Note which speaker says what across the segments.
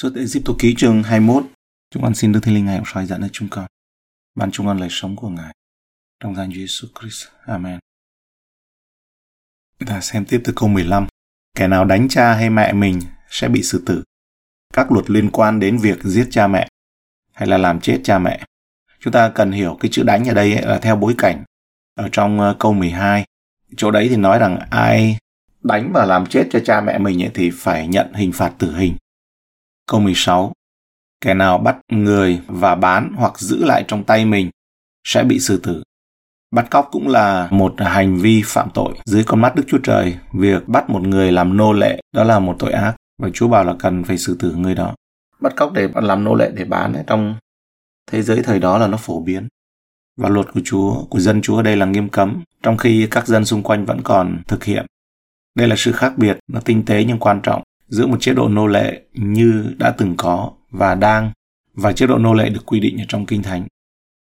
Speaker 1: Xuất Egypto ký chương 21, chúng con xin Đức Thánh Linh Ngài soi dẫn cho chúng con. Ban chúng con lời sống của Ngài. Trong danh Jesus Christ. Amen. Ta xem tiếp từ câu 15. Kẻ nào đánh cha hay mẹ mình sẽ bị xử tử. Các luật liên quan đến việc giết cha mẹ hay là làm chết cha mẹ. Chúng ta cần hiểu cái chữ đánh ở đây là theo bối cảnh. Ở trong ờ, câu 12, chỗ đấy thì nói rằng ai đánh và làm chết cho cha mẹ mình ấy thì phải nhận hình phạt tử hình. Câu 16. Kẻ nào bắt người và bán hoặc giữ lại trong tay mình sẽ bị xử tử. Bắt cóc cũng là một hành vi phạm tội dưới con mắt Đức Chúa Trời. Việc bắt một người làm nô lệ đó là một tội ác và Chúa bảo là cần phải xử tử người đó. Bắt cóc để làm nô lệ để bán ấy, trong thế giới thời đó là nó phổ biến. Và luật của Chúa, của dân Chúa ở đây là nghiêm cấm, trong khi các dân xung quanh vẫn còn thực hiện. Đây là sự khác biệt, nó tinh tế nhưng quan trọng giữa một chế độ nô lệ như đã từng có và đang và chế độ nô lệ được quy định ở trong kinh thánh.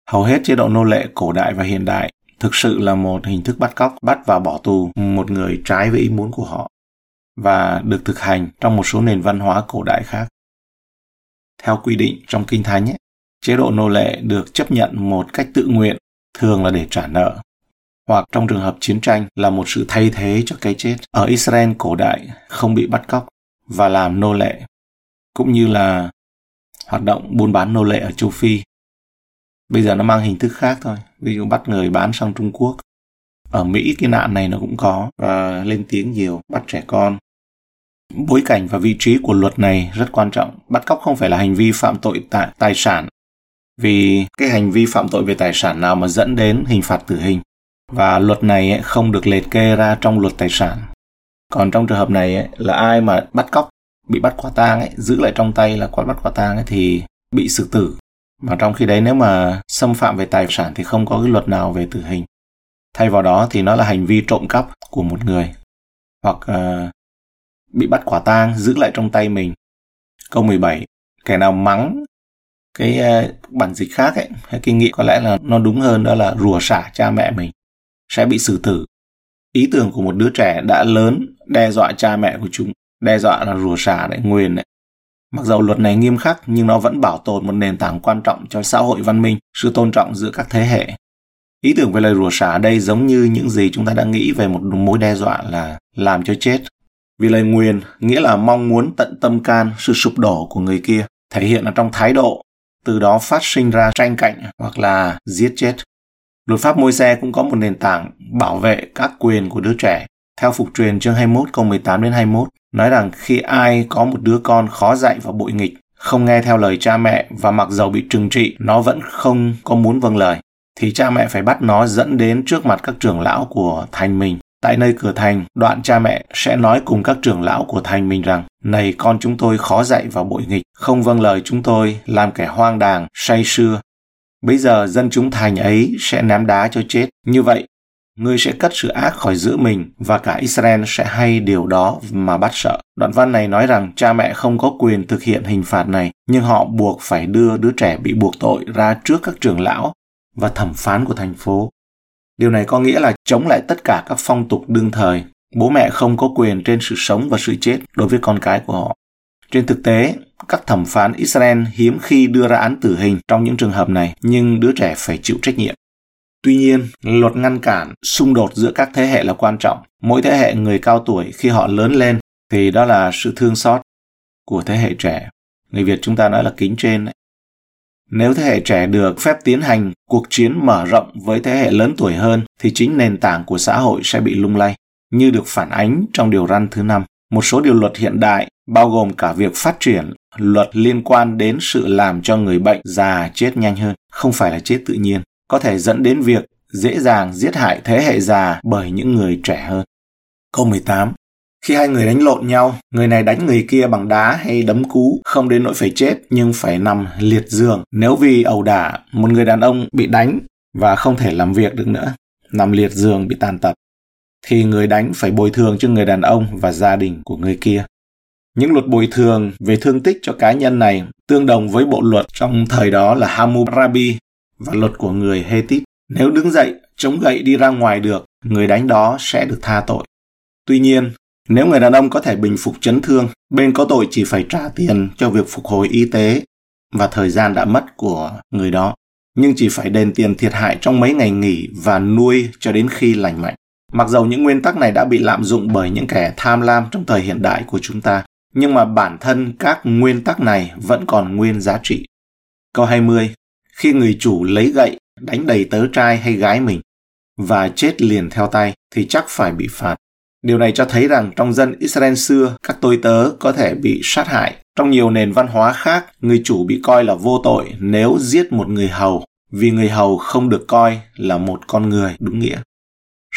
Speaker 1: Hầu hết chế độ nô lệ cổ đại và hiện đại thực sự là một hình thức bắt cóc, bắt và bỏ tù một người trái với ý muốn của họ và được thực hành trong một số nền văn hóa cổ đại khác. Theo quy định trong kinh thánh, ấy, chế độ nô lệ được chấp nhận một cách tự nguyện, thường là để trả nợ, hoặc trong trường hợp chiến tranh là một sự thay thế cho cái chết. Ở Israel cổ đại không bị bắt cóc và làm nô lệ, cũng như là hoạt động buôn bán nô lệ ở châu Phi. Bây giờ nó mang hình thức khác thôi, ví dụ bắt người bán sang Trung Quốc. Ở Mỹ cái nạn này nó cũng có và lên tiếng nhiều, bắt trẻ con. Bối cảnh và vị trí của luật này rất quan trọng. Bắt cóc không phải là hành vi phạm tội tại tài sản, vì cái hành vi phạm tội về tài sản nào mà dẫn đến hình phạt tử hình và luật này không được liệt kê ra trong luật tài sản còn trong trường hợp này ấy, là ai mà bắt cóc bị bắt quả tang ấy giữ lại trong tay là quát bắt quả tang ấy thì bị xử tử. Mà trong khi đấy nếu mà xâm phạm về tài sản thì không có cái luật nào về tử hình. Thay vào đó thì nó là hành vi trộm cắp của một người. Hoặc uh, bị bắt quả tang giữ lại trong tay mình. Câu 17 kẻ nào mắng cái uh, bản dịch khác ấy hay kinh nghiệm có lẽ là nó đúng hơn đó là rủa xả cha mẹ mình sẽ bị xử tử ý tưởng của một đứa trẻ đã lớn, đe dọa cha mẹ của chúng, đe dọa là rùa xả đấy nguyền đấy mặc dầu luật này nghiêm khắc, nhưng nó vẫn bảo tồn một nền tảng quan trọng cho xã hội văn minh, sự tôn trọng giữa các thế hệ. Ý tưởng về lời rùa xả đây giống như những gì chúng ta đã nghĩ về một mối đe dọa là làm cho chết. Vì lời nguyền nghĩa là mong muốn tận tâm can sự sụp đổ của người kia, thể hiện ở trong thái độ, từ đó phát sinh ra tranh cạnh hoặc là giết chết. Luật pháp môi xe cũng có một nền tảng bảo vệ các quyền của đứa trẻ. Theo phục truyền chương 21 câu 18 đến 21, nói rằng khi ai có một đứa con khó dạy và bội nghịch, không nghe theo lời cha mẹ và mặc dầu bị trừng trị, nó vẫn không có muốn vâng lời, thì cha mẹ phải bắt nó dẫn đến trước mặt các trưởng lão của thành mình. Tại nơi cửa thành, đoạn cha mẹ sẽ nói cùng các trưởng lão của thành mình rằng, Này con chúng tôi khó dạy và bội nghịch, không vâng lời chúng tôi, làm kẻ hoang đàng, say sưa, Bây giờ dân chúng thành ấy sẽ ném đá cho chết. Như vậy, ngươi sẽ cất sự ác khỏi giữa mình và cả Israel sẽ hay điều đó mà bắt sợ. Đoạn văn này nói rằng cha mẹ không có quyền thực hiện hình phạt này, nhưng họ buộc phải đưa đứa trẻ bị buộc tội ra trước các trưởng lão và thẩm phán của thành phố. Điều này có nghĩa là chống lại tất cả các phong tục đương thời. Bố mẹ không có quyền trên sự sống và sự chết đối với con cái của họ. Trên thực tế, các thẩm phán Israel hiếm khi đưa ra án tử hình trong những trường hợp này, nhưng đứa trẻ phải chịu trách nhiệm. Tuy nhiên, luật ngăn cản xung đột giữa các thế hệ là quan trọng. Mỗi thế hệ người cao tuổi khi họ lớn lên thì đó là sự thương xót của thế hệ trẻ. Người Việt chúng ta nói là kính trên. Ấy. Nếu thế hệ trẻ được phép tiến hành cuộc chiến mở rộng với thế hệ lớn tuổi hơn thì chính nền tảng của xã hội sẽ bị lung lay, như được phản ánh trong điều răn thứ năm. Một số điều luật hiện đại bao gồm cả việc phát triển luật liên quan đến sự làm cho người bệnh già chết nhanh hơn, không phải là chết tự nhiên, có thể dẫn đến việc dễ dàng giết hại thế hệ già bởi những người trẻ hơn. Câu 18 khi hai người đánh lộn nhau, người này đánh người kia bằng đá hay đấm cú, không đến nỗi phải chết nhưng phải nằm liệt giường. Nếu vì ẩu đả, một người đàn ông bị đánh và không thể làm việc được nữa, nằm liệt giường bị tàn tật, thì người đánh phải bồi thường cho người đàn ông và gia đình của người kia. Những luật bồi thường về thương tích cho cá nhân này tương đồng với bộ luật trong thời đó là Hammurabi và luật của người Hethit. Nếu đứng dậy, chống gậy đi ra ngoài được, người đánh đó sẽ được tha tội. Tuy nhiên, Nếu người đàn ông có thể bình phục chấn thương, bên có tội chỉ phải trả tiền cho việc phục hồi y tế và thời gian đã mất của người đó, nhưng chỉ phải đền tiền thiệt hại trong mấy ngày nghỉ và nuôi cho đến khi lành mạnh. Mặc dầu những nguyên tắc này đã bị lạm dụng bởi những kẻ tham lam trong thời hiện đại của chúng ta, nhưng mà bản thân các nguyên tắc này vẫn còn nguyên giá trị. Câu 20. Khi người chủ lấy gậy đánh đầy tớ trai hay gái mình và chết liền theo tay thì chắc phải bị phạt. Điều này cho thấy rằng trong dân Israel xưa, các tôi tớ có thể bị sát hại. Trong nhiều nền văn hóa khác, người chủ bị coi là vô tội nếu giết một người hầu, vì người hầu không được coi là một con người đúng nghĩa.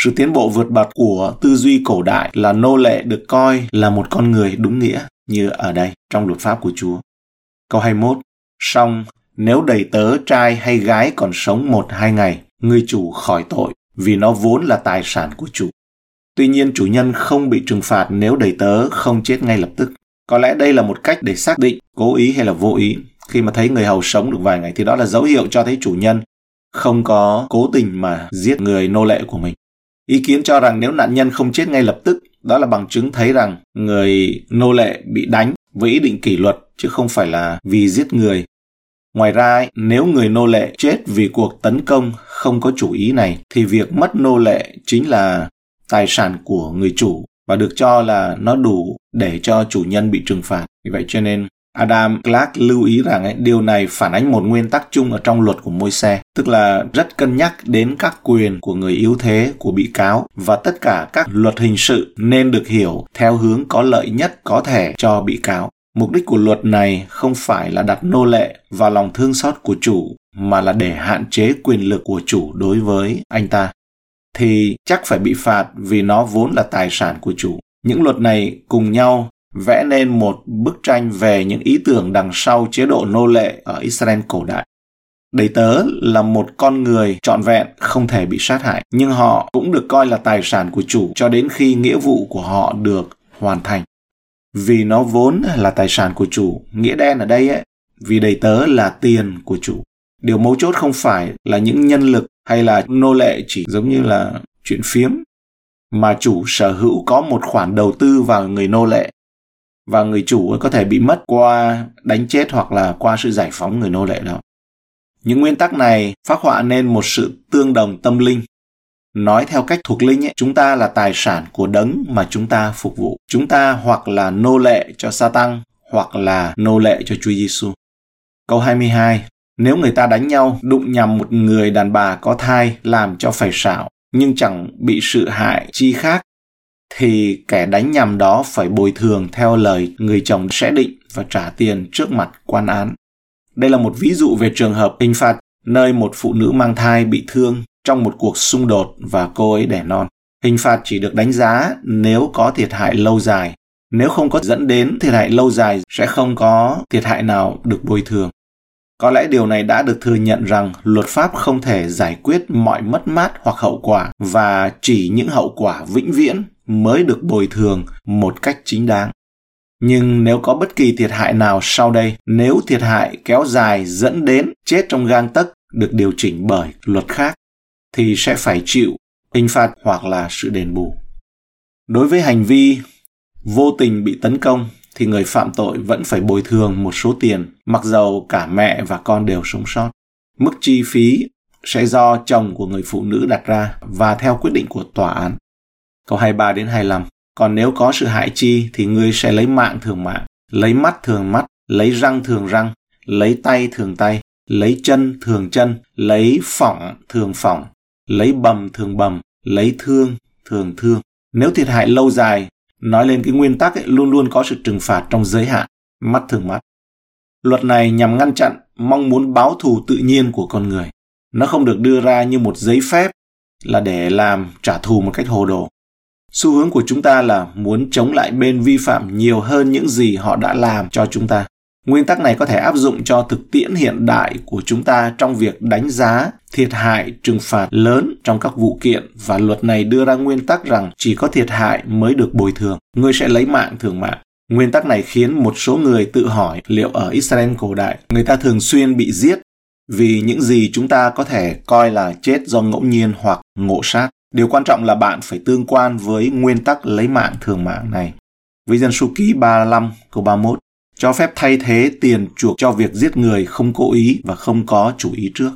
Speaker 1: Sự tiến bộ vượt bậc của tư duy cổ đại là nô lệ được coi là một con người đúng nghĩa như ở đây trong luật pháp của Chúa. Câu 21. Song nếu đầy tớ trai hay gái còn sống một hai ngày, người chủ khỏi tội vì nó vốn là tài sản của chủ. Tuy nhiên chủ nhân không bị trừng phạt nếu đầy tớ không chết ngay lập tức. Có lẽ đây là một cách để xác định cố ý hay là vô ý. Khi mà thấy người hầu sống được vài ngày thì đó là dấu hiệu cho thấy chủ nhân không có cố tình mà giết người nô lệ của mình. Ý kiến cho rằng nếu nạn nhân không chết ngay lập tức, đó là bằng chứng thấy rằng người nô lệ bị đánh với ý định kỷ luật chứ không phải là vì giết người. Ngoài ra, nếu người nô lệ chết vì cuộc tấn công không có chủ ý này thì việc mất nô lệ chính là tài sản của người chủ và được cho là nó đủ để cho chủ nhân bị trừng phạt. Vì vậy cho nên Adam Clark lưu ý rằng ấy, điều này phản ánh một nguyên tắc chung ở trong luật của môi xe, tức là rất cân nhắc đến các quyền của người yếu thế của bị cáo và tất cả các luật hình sự nên được hiểu theo hướng có lợi nhất có thể cho bị cáo. Mục đích của luật này không phải là đặt nô lệ vào lòng thương xót của chủ mà là để hạn chế quyền lực của chủ đối với anh ta thì chắc phải bị phạt vì nó vốn là tài sản của chủ. Những luật này cùng nhau vẽ nên một bức tranh về những ý tưởng đằng sau chế độ nô lệ ở Israel cổ đại. Đầy tớ là một con người trọn vẹn không thể bị sát hại, nhưng họ cũng được coi là tài sản của chủ cho đến khi nghĩa vụ của họ được hoàn thành. Vì nó vốn là tài sản của chủ, nghĩa đen ở đây ấy, vì đầy tớ là tiền của chủ. Điều mấu chốt không phải là những nhân lực hay là nô lệ chỉ giống như là chuyện phiếm, mà chủ sở hữu có một khoản đầu tư vào người nô lệ và người chủ có thể bị mất qua đánh chết hoặc là qua sự giải phóng người nô lệ đó. Những nguyên tắc này phát họa nên một sự tương đồng tâm linh. Nói theo cách thuộc linh, ấy, chúng ta là tài sản của đấng mà chúng ta phục vụ. Chúng ta hoặc là nô lệ cho Satan hoặc là nô lệ cho Chúa Giêsu. Câu 22 Nếu người ta đánh nhau, đụng nhầm một người đàn bà có thai làm cho phải xảo, nhưng chẳng bị sự hại chi khác thì kẻ đánh nhầm đó phải bồi thường theo lời người chồng sẽ định và trả tiền trước mặt quan án. Đây là một ví dụ về trường hợp hình phạt nơi một phụ nữ mang thai bị thương trong một cuộc xung đột và cô ấy đẻ non. Hình phạt chỉ được đánh giá nếu có thiệt hại lâu dài. Nếu không có dẫn đến thiệt hại lâu dài, sẽ không có thiệt hại nào được bồi thường. Có lẽ điều này đã được thừa nhận rằng luật pháp không thể giải quyết mọi mất mát hoặc hậu quả và chỉ những hậu quả vĩnh viễn mới được bồi thường một cách chính đáng. Nhưng nếu có bất kỳ thiệt hại nào sau đây, nếu thiệt hại kéo dài dẫn đến chết trong gang tấc được điều chỉnh bởi luật khác, thì sẽ phải chịu hình phạt hoặc là sự đền bù. Đối với hành vi vô tình bị tấn công thì người phạm tội vẫn phải bồi thường một số tiền, mặc dầu cả mẹ và con đều sống sót. Mức chi phí sẽ do chồng của người phụ nữ đặt ra và theo quyết định của tòa án. Câu 23 đến 25. Còn nếu có sự hại chi thì ngươi sẽ lấy mạng thường mạng, lấy mắt thường mắt, lấy răng thường răng, lấy tay thường tay, lấy chân thường chân, lấy phỏng thường phỏng, lấy bầm thường bầm, lấy thương thường thương. Nếu thiệt hại lâu dài, nói lên cái nguyên tắc ấy, luôn luôn có sự trừng phạt trong giới hạn, mắt thường mắt. Luật này nhằm ngăn chặn mong muốn báo thù tự nhiên của con người. Nó không được đưa ra như một giấy phép là để làm trả thù một cách hồ đồ xu hướng của chúng ta là muốn chống lại bên vi phạm nhiều hơn những gì họ đã làm cho chúng ta. Nguyên tắc này có thể áp dụng cho thực tiễn hiện đại của chúng ta trong việc đánh giá, thiệt hại, trừng phạt lớn trong các vụ kiện và luật này đưa ra nguyên tắc rằng chỉ có thiệt hại mới được bồi thường. Người sẽ lấy mạng thường mạng. Nguyên tắc này khiến một số người tự hỏi liệu ở israel cổ đại, người ta thường xuyên bị giết vì những gì chúng ta có thể coi là chết do ngẫu nhiên hoặc ngộ sát. Điều quan trọng là bạn phải tương quan với nguyên tắc lấy mạng thường mạng này. Với dân số ký 35 câu 31 cho phép thay thế tiền chuộc cho việc giết người không cố ý và không có chủ ý trước.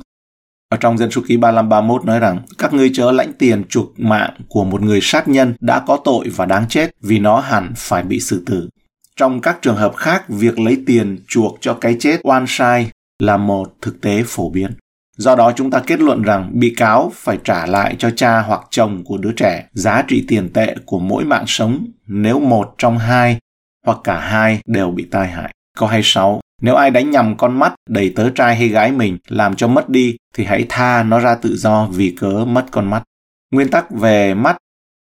Speaker 1: Ở trong dân số ký 35-31 nói rằng các ngươi chớ lãnh tiền chuộc mạng của một người sát nhân đã có tội và đáng chết vì nó hẳn phải bị xử tử. Trong các trường hợp khác, việc lấy tiền chuộc cho cái chết oan sai là một thực tế phổ biến. Do đó chúng ta kết luận rằng bị cáo phải trả lại cho cha hoặc chồng của đứa trẻ giá trị tiền tệ của mỗi mạng sống nếu một trong hai hoặc cả hai đều bị tai hại. Câu 26. Nếu ai đánh nhầm con mắt đầy tớ trai hay gái mình làm cho mất đi thì hãy tha nó ra tự do vì cớ mất con mắt. Nguyên tắc về mắt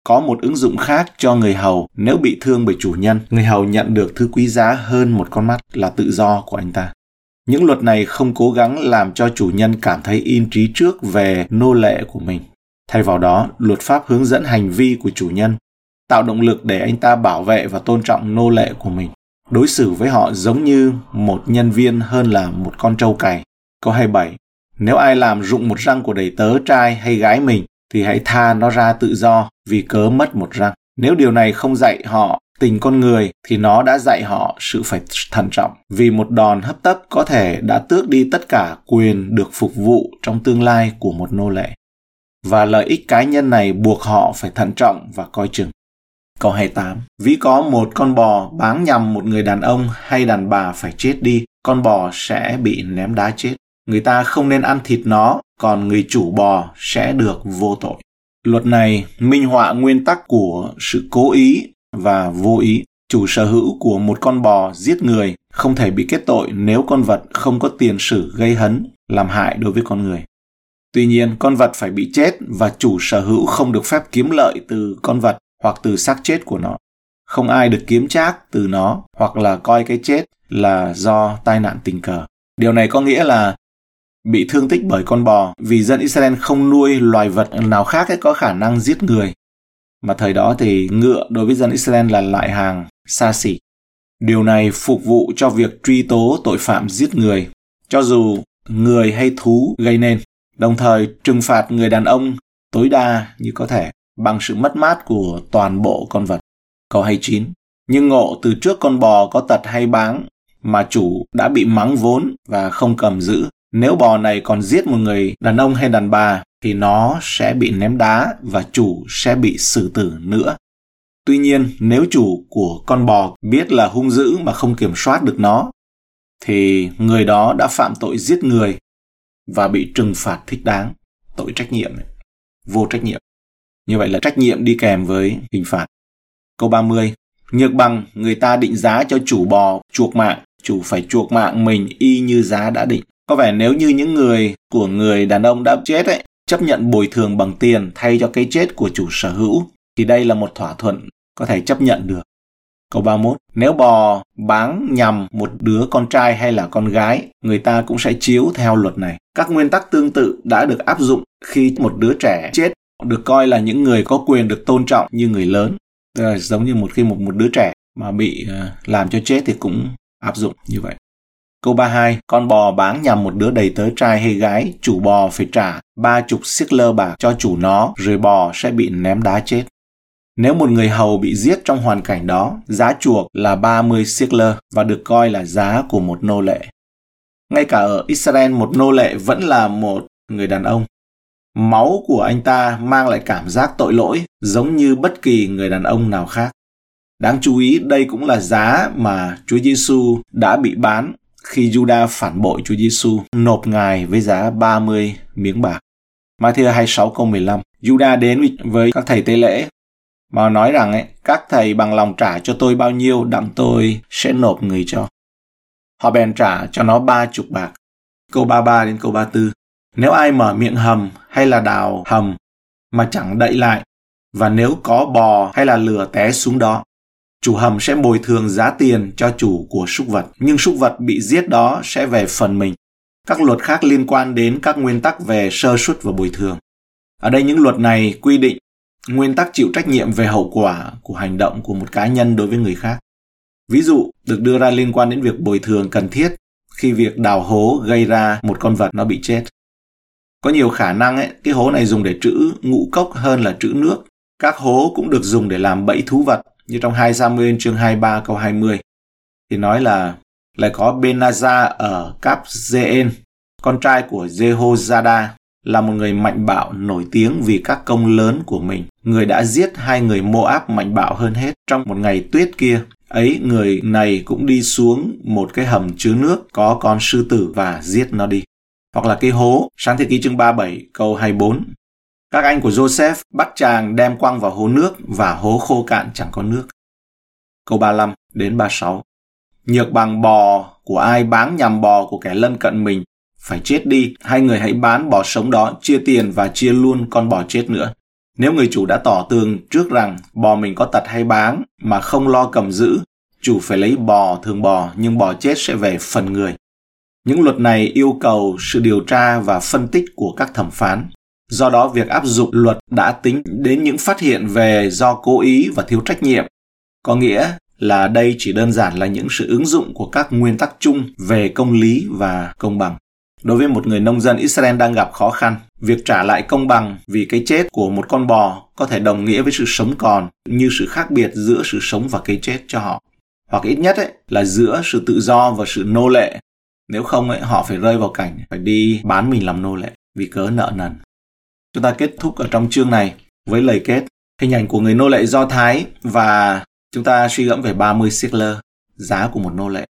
Speaker 1: có một ứng dụng khác cho người hầu nếu bị thương bởi chủ nhân, người hầu nhận được thứ quý giá hơn một con mắt là tự do của anh ta. Những luật này không cố gắng làm cho chủ nhân cảm thấy in trí trước về nô lệ của mình. Thay vào đó, luật pháp hướng dẫn hành vi của chủ nhân, tạo động lực để anh ta bảo vệ và tôn trọng nô lệ của mình. Đối xử với họ giống như một nhân viên hơn là một con trâu cày. Câu 27. Nếu ai làm rụng một răng của đầy tớ trai hay gái mình, thì hãy tha nó ra tự do vì cớ mất một răng. Nếu điều này không dạy họ tình con người thì nó đã dạy họ sự phải thận trọng vì một đòn hấp tấp có thể đã tước đi tất cả quyền được phục vụ trong tương lai của một nô lệ. Và lợi ích cá nhân này buộc họ phải thận trọng và coi chừng. Câu 28. Ví có một con bò báng nhằm một người đàn ông hay đàn bà phải chết đi, con bò sẽ bị ném đá chết. Người ta không nên ăn thịt nó, còn người chủ bò sẽ được vô tội. Luật này minh họa nguyên tắc của sự cố ý và vô ý. Chủ sở hữu của một con bò giết người không thể bị kết tội nếu con vật không có tiền sử gây hấn, làm hại đối với con người. Tuy nhiên, con vật phải bị chết và chủ sở hữu không được phép kiếm lợi từ con vật hoặc từ xác chết của nó. Không ai được kiếm trác từ nó hoặc là coi cái chết là do tai nạn tình cờ. Điều này có nghĩa là bị thương tích bởi con bò vì dân Israel không nuôi loài vật nào khác ấy có khả năng giết người mà thời đó thì ngựa đối với dân Israel là loại hàng xa xỉ. Điều này phục vụ cho việc truy tố tội phạm giết người, cho dù người hay thú gây nên, đồng thời trừng phạt người đàn ông tối đa như có thể bằng sự mất mát của toàn bộ con vật. Câu 29. Nhưng ngộ từ trước con bò có tật hay báng mà chủ đã bị mắng vốn và không cầm giữ. Nếu bò này còn giết một người đàn ông hay đàn bà thì nó sẽ bị ném đá và chủ sẽ bị xử tử nữa. Tuy nhiên, nếu chủ của con bò biết là hung dữ mà không kiểm soát được nó, thì người đó đã phạm tội giết người và bị trừng phạt thích đáng, tội trách nhiệm, vô trách nhiệm. Như vậy là trách nhiệm đi kèm với hình phạt. Câu 30. Nhược bằng người ta định giá cho chủ bò chuộc mạng, chủ phải chuộc mạng mình y như giá đã định. Có vẻ nếu như những người của người đàn ông đã chết ấy, chấp nhận bồi thường bằng tiền thay cho cái chết của chủ sở hữu thì đây là một thỏa thuận có thể chấp nhận được. Câu 31. Nếu bò báng nhằm một đứa con trai hay là con gái, người ta cũng sẽ chiếu theo luật này. Các nguyên tắc tương tự đã được áp dụng khi một đứa trẻ chết được coi là những người có quyền được tôn trọng như người lớn. Tức là giống như một khi một một đứa trẻ mà bị ờ, làm cho chết thì cũng áp dụng như vậy. Câu 32, con bò bán nhằm một đứa đầy tớ trai hay gái, chủ bò phải trả ba chục siết lơ bạc cho chủ nó, rồi bò sẽ bị ném đá chết. Nếu một người hầu bị giết trong hoàn cảnh đó, giá chuộc là 30 siết lơ và được coi là giá của một nô lệ. Ngay cả ở Israel, một nô lệ vẫn là một người đàn ông. Máu của anh ta mang lại cảm giác tội lỗi giống như bất kỳ người đàn ông nào khác. Đáng chú ý đây cũng là giá mà Chúa Giêsu đã bị bán khi Juda phản bội Chúa Giêsu nộp ngài với giá 30 miếng bạc. Matthew 26 câu 15 Juda đến với các thầy tế lễ mà nói rằng ấy, các thầy bằng lòng trả cho tôi bao nhiêu đặng tôi sẽ nộp người cho. Họ bèn trả cho nó ba chục bạc. Câu 33 đến câu 34 Nếu ai mở miệng hầm hay là đào hầm mà chẳng đậy lại và nếu có bò hay là lửa té xuống đó chủ hầm sẽ bồi thường giá tiền cho chủ của súc vật, nhưng súc vật bị giết đó sẽ về phần mình. Các luật khác liên quan đến các nguyên tắc về sơ suất và bồi thường. Ở đây những luật này quy định nguyên tắc chịu trách nhiệm về hậu quả của hành động của một cá nhân đối với người khác. Ví dụ được đưa ra liên quan đến việc bồi thường cần thiết khi việc đào hố gây ra một con vật nó bị chết. Có nhiều khả năng ấy, cái hố này dùng để trữ ngũ cốc hơn là trữ nước. Các hố cũng được dùng để làm bẫy thú vật, như trong 2 Samuel chương 23 câu 20. Thì nói là lại có Benaza ở Cap Zeen, con trai của Jehozada, là một người mạnh bạo nổi tiếng vì các công lớn của mình. Người đã giết hai người Moab mạnh bạo hơn hết trong một ngày tuyết kia. Ấy, người này cũng đi xuống một cái hầm chứa nước có con sư tử và giết nó đi. Hoặc là cái hố, sáng thế ký chương 37 câu 24. Các anh của Joseph bắt chàng đem quăng vào hố nước và hố khô cạn chẳng có nước. Câu 35 đến 36. Nhược bằng bò của ai bán nhằm bò của kẻ lân cận mình phải chết đi, hai người hãy bán bò sống đó, chia tiền và chia luôn con bò chết nữa. Nếu người chủ đã tỏ tường trước rằng bò mình có tật hay bán mà không lo cầm giữ, chủ phải lấy bò thường bò nhưng bò chết sẽ về phần người. Những luật này yêu cầu sự điều tra và phân tích của các thẩm phán. Do đó việc áp dụng luật đã tính đến những phát hiện về do cố ý và thiếu trách nhiệm. Có nghĩa là đây chỉ đơn giản là những sự ứng dụng của các nguyên tắc chung về công lý và công bằng. Đối với một người nông dân Israel đang gặp khó khăn, việc trả lại công bằng vì cái chết của một con bò có thể đồng nghĩa với sự sống còn như sự khác biệt giữa sự sống và cái chết cho họ. Hoặc ít nhất ấy, là giữa sự tự do và sự nô lệ. Nếu không ấy, họ phải rơi vào cảnh phải đi bán mình làm nô lệ vì cớ nợ nần. Chúng ta kết thúc ở trong chương này với lời kết hình ảnh của người nô lệ Do Thái và chúng ta suy gẫm về 30 sickler, giá của một nô lệ.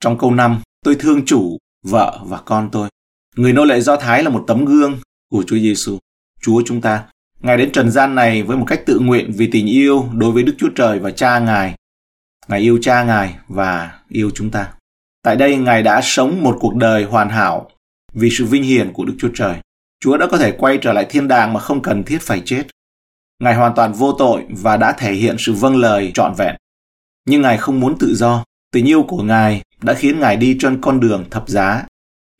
Speaker 1: Trong câu 5, tôi thương chủ vợ và con tôi. Người nô lệ Do Thái là một tấm gương của Chúa Giêsu, Chúa chúng ta. Ngài đến trần gian này với một cách tự nguyện vì tình yêu đối với Đức Chúa Trời và cha Ngài. Ngài yêu cha Ngài và yêu chúng ta. Tại đây Ngài đã sống một cuộc đời hoàn hảo vì sự vinh hiển của Đức Chúa Trời. Chúa đã có thể quay trở lại thiên đàng mà không cần thiết phải chết. Ngài hoàn toàn vô tội và đã thể hiện sự vâng lời trọn vẹn. Nhưng Ngài không muốn tự do. Tình yêu của Ngài đã khiến Ngài đi trên con đường thập giá.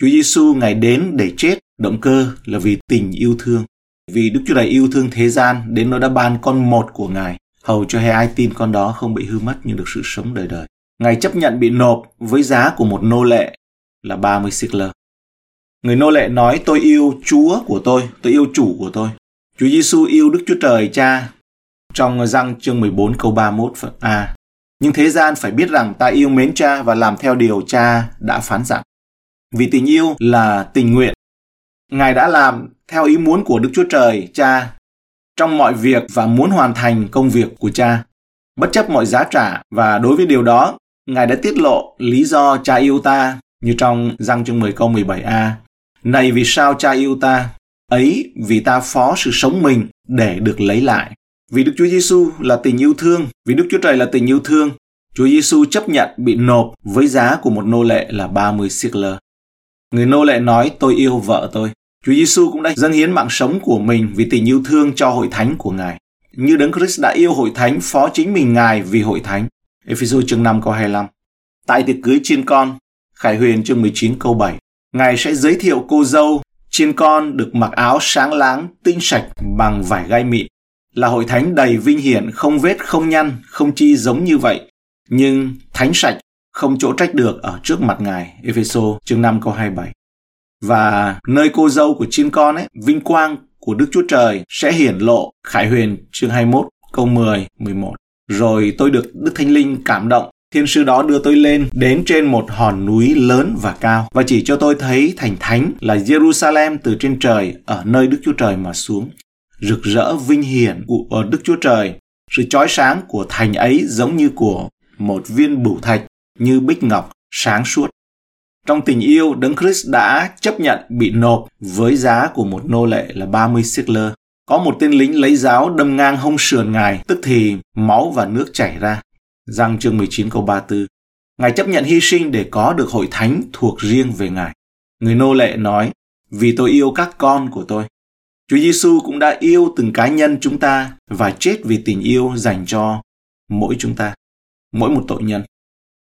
Speaker 1: Chúa Giêsu Ngài đến để chết, động cơ là vì tình yêu thương. Vì Đức Chúa Trời yêu thương thế gian đến nó đã ban con một của Ngài, hầu cho hay ai tin con đó không bị hư mất nhưng được sự sống đời đời. Ngài chấp nhận bị nộp với giá của một nô lệ là 30 sickler. Người nô lệ nói tôi yêu Chúa của tôi, tôi yêu chủ của tôi. Chúa Giêsu yêu Đức Chúa Trời Cha. Trong răng chương 14 câu 31 A, nhưng thế gian phải biết rằng ta yêu mến cha và làm theo điều cha đã phán dặn. Vì tình yêu là tình nguyện. Ngài đã làm theo ý muốn của Đức Chúa Trời, cha, trong mọi việc và muốn hoàn thành công việc của cha. Bất chấp mọi giá trả và đối với điều đó, Ngài đã tiết lộ lý do cha yêu ta như trong răng chương 10 câu 17a. Này vì sao cha yêu ta? Ấy vì ta phó sự sống mình để được lấy lại. Vì Đức Chúa Giêsu là tình yêu thương, vì Đức Chúa Trời là tình yêu thương, Chúa Giêsu chấp nhận bị nộp với giá của một nô lệ là 30 sickler. Người nô lệ nói tôi yêu vợ tôi. Chúa Giêsu cũng đã dâng hiến mạng sống của mình vì tình yêu thương cho hội thánh của Ngài. Như Đấng Christ đã yêu hội thánh phó chính mình Ngài vì hội thánh. Ephesos chương 5 câu 25. Tại tiệc cưới chiên con, Khải Huyền chương 19 câu 7, Ngài sẽ giới thiệu cô dâu chiên con được mặc áo sáng láng, tinh sạch bằng vải gai mịn là hội thánh đầy vinh hiển, không vết, không nhăn, không chi giống như vậy, nhưng thánh sạch, không chỗ trách được ở trước mặt Ngài. Epheso chương 5 câu 27. Và nơi cô dâu của chiên con ấy, vinh quang của Đức Chúa Trời sẽ hiển lộ. Khải Huyền chương 21 câu 10, 11. Rồi tôi được Đức Thánh Linh cảm động Thiên sư đó đưa tôi lên đến trên một hòn núi lớn và cao và chỉ cho tôi thấy thành thánh là Jerusalem từ trên trời ở nơi Đức Chúa Trời mà xuống rực rỡ vinh hiển của ờ, Đức Chúa Trời. Sự chói sáng của thành ấy giống như của một viên bửu thạch như bích ngọc sáng suốt. Trong tình yêu, Đấng Christ đã chấp nhận bị nộp với giá của một nô lệ là 30 sickler. Có một tên lính lấy giáo đâm ngang hông sườn ngài, tức thì máu và nước chảy ra. Giăng chương 19 câu 34. Ngài chấp nhận hy sinh để có được hội thánh thuộc riêng về Ngài. Người nô lệ nói, vì tôi yêu các con của tôi. Chúa Giêsu cũng đã yêu từng cá nhân chúng ta và chết vì tình yêu dành cho mỗi chúng ta, mỗi một tội nhân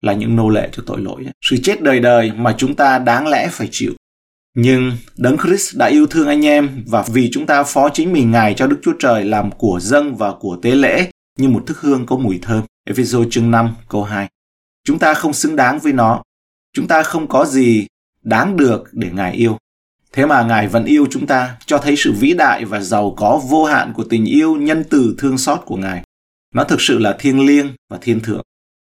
Speaker 1: là những nô lệ cho tội lỗi. Sự chết đời đời mà chúng ta đáng lẽ phải chịu. Nhưng Đấng Christ đã yêu thương anh em và vì chúng ta phó chính mình Ngài cho Đức Chúa Trời làm của dâng và của tế lễ như một thức hương có mùi thơm. Ephesos chương 5 câu 2. Chúng ta không xứng đáng với nó. Chúng ta không có gì đáng được để Ngài yêu. Thế mà Ngài vẫn yêu chúng ta, cho thấy sự vĩ đại và giàu có vô hạn của tình yêu nhân từ thương xót của Ngài. Nó thực sự là thiêng liêng và thiên thượng.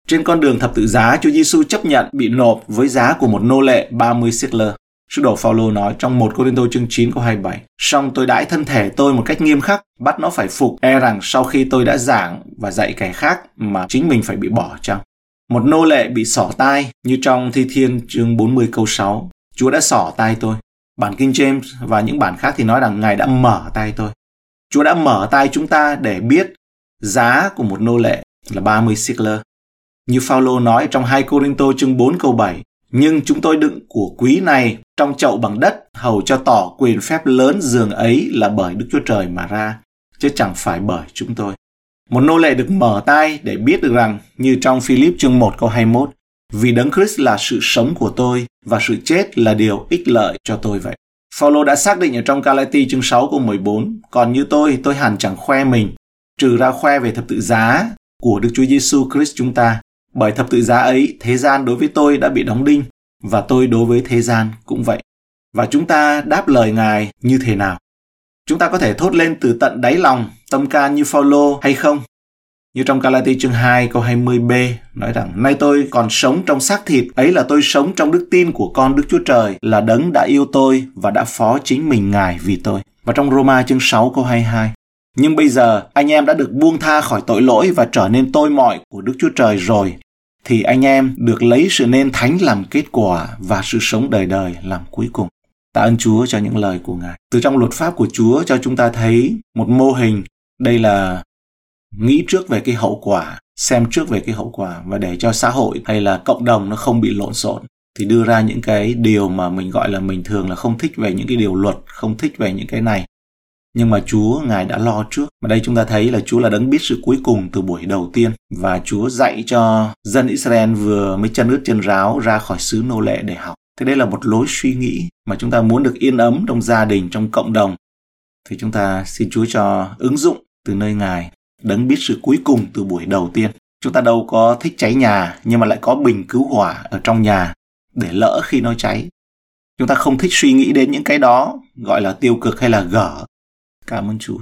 Speaker 1: Trên con đường thập tự giá, Chúa Giêsu chấp nhận bị nộp với giá của một nô lệ 30 lơ Sứ đồ Phaolô nói trong 1 Cô-rinh-tô chương 9 câu 27, song tôi đãi thân thể tôi một cách nghiêm khắc, bắt nó phải phục, e rằng sau khi tôi đã giảng và dạy kẻ khác mà chính mình phải bị bỏ chăng. Một nô lệ bị sỏ tai như trong Thi Thiên chương 40 câu 6, Chúa đã sỏ tai tôi. Bản King James và những bản khác thì nói rằng Ngài đã mở tay tôi. Chúa đã mở tay chúng ta để biết giá của một nô lệ là 30 sikler. Như Phaolô nói trong 2 Corinto chương 4 câu 7, nhưng chúng tôi đựng của quý này trong chậu bằng đất hầu cho tỏ quyền phép lớn giường ấy là bởi Đức Chúa Trời mà ra, chứ chẳng phải bởi chúng tôi. Một nô lệ được mở tay để biết được rằng, như trong Philip chương 1 câu 21, vì Đấng Christ là sự sống của tôi và sự chết là điều ích lợi cho tôi vậy. Phaolô đã xác định ở trong Galati chương 6 câu 14, còn như tôi, tôi hẳn chẳng khoe mình, trừ ra khoe về thập tự giá của Đức Chúa Giêsu Christ chúng ta. Bởi thập tự giá ấy, thế gian đối với tôi đã bị đóng đinh và tôi đối với thế gian cũng vậy. Và chúng ta đáp lời Ngài như thế nào? Chúng ta có thể thốt lên từ tận đáy lòng, tâm can như Phaolô hay không? Như trong Galati chương 2 câu 20b nói rằng Nay tôi còn sống trong xác thịt, ấy là tôi sống trong đức tin của con Đức Chúa Trời là đấng đã yêu tôi và đã phó chính mình Ngài vì tôi. Và trong Roma chương 6 câu 22 Nhưng bây giờ anh em đã được buông tha khỏi tội lỗi và trở nên tôi mọi của Đức Chúa Trời rồi thì anh em được lấy sự nên thánh làm kết quả và sự sống đời đời làm cuối cùng. Tạ ơn Chúa cho những lời của Ngài. Từ trong luật pháp của Chúa cho chúng ta thấy một mô hình. Đây là nghĩ trước về cái hậu quả, xem trước về cái hậu quả và để cho xã hội hay là cộng đồng nó không bị lộn xộn thì đưa ra những cái điều mà mình gọi là mình thường là không thích về những cái điều luật, không thích về những cái này. Nhưng mà Chúa Ngài đã lo trước. Mà đây chúng ta thấy là Chúa là đấng biết sự cuối cùng từ buổi đầu tiên. Và Chúa dạy cho dân Israel vừa mới chân ướt chân ráo ra khỏi xứ nô lệ để học. Thế đây là một lối suy nghĩ mà chúng ta muốn được yên ấm trong gia đình, trong cộng đồng. Thì chúng ta xin Chúa cho ứng dụng từ nơi Ngài đấng biết sự cuối cùng từ buổi đầu tiên. Chúng ta đâu có thích cháy nhà nhưng mà lại có bình cứu hỏa ở trong nhà để lỡ khi nó cháy. Chúng ta không thích suy nghĩ đến những cái đó gọi là tiêu cực hay là gở. Cảm ơn Chúa.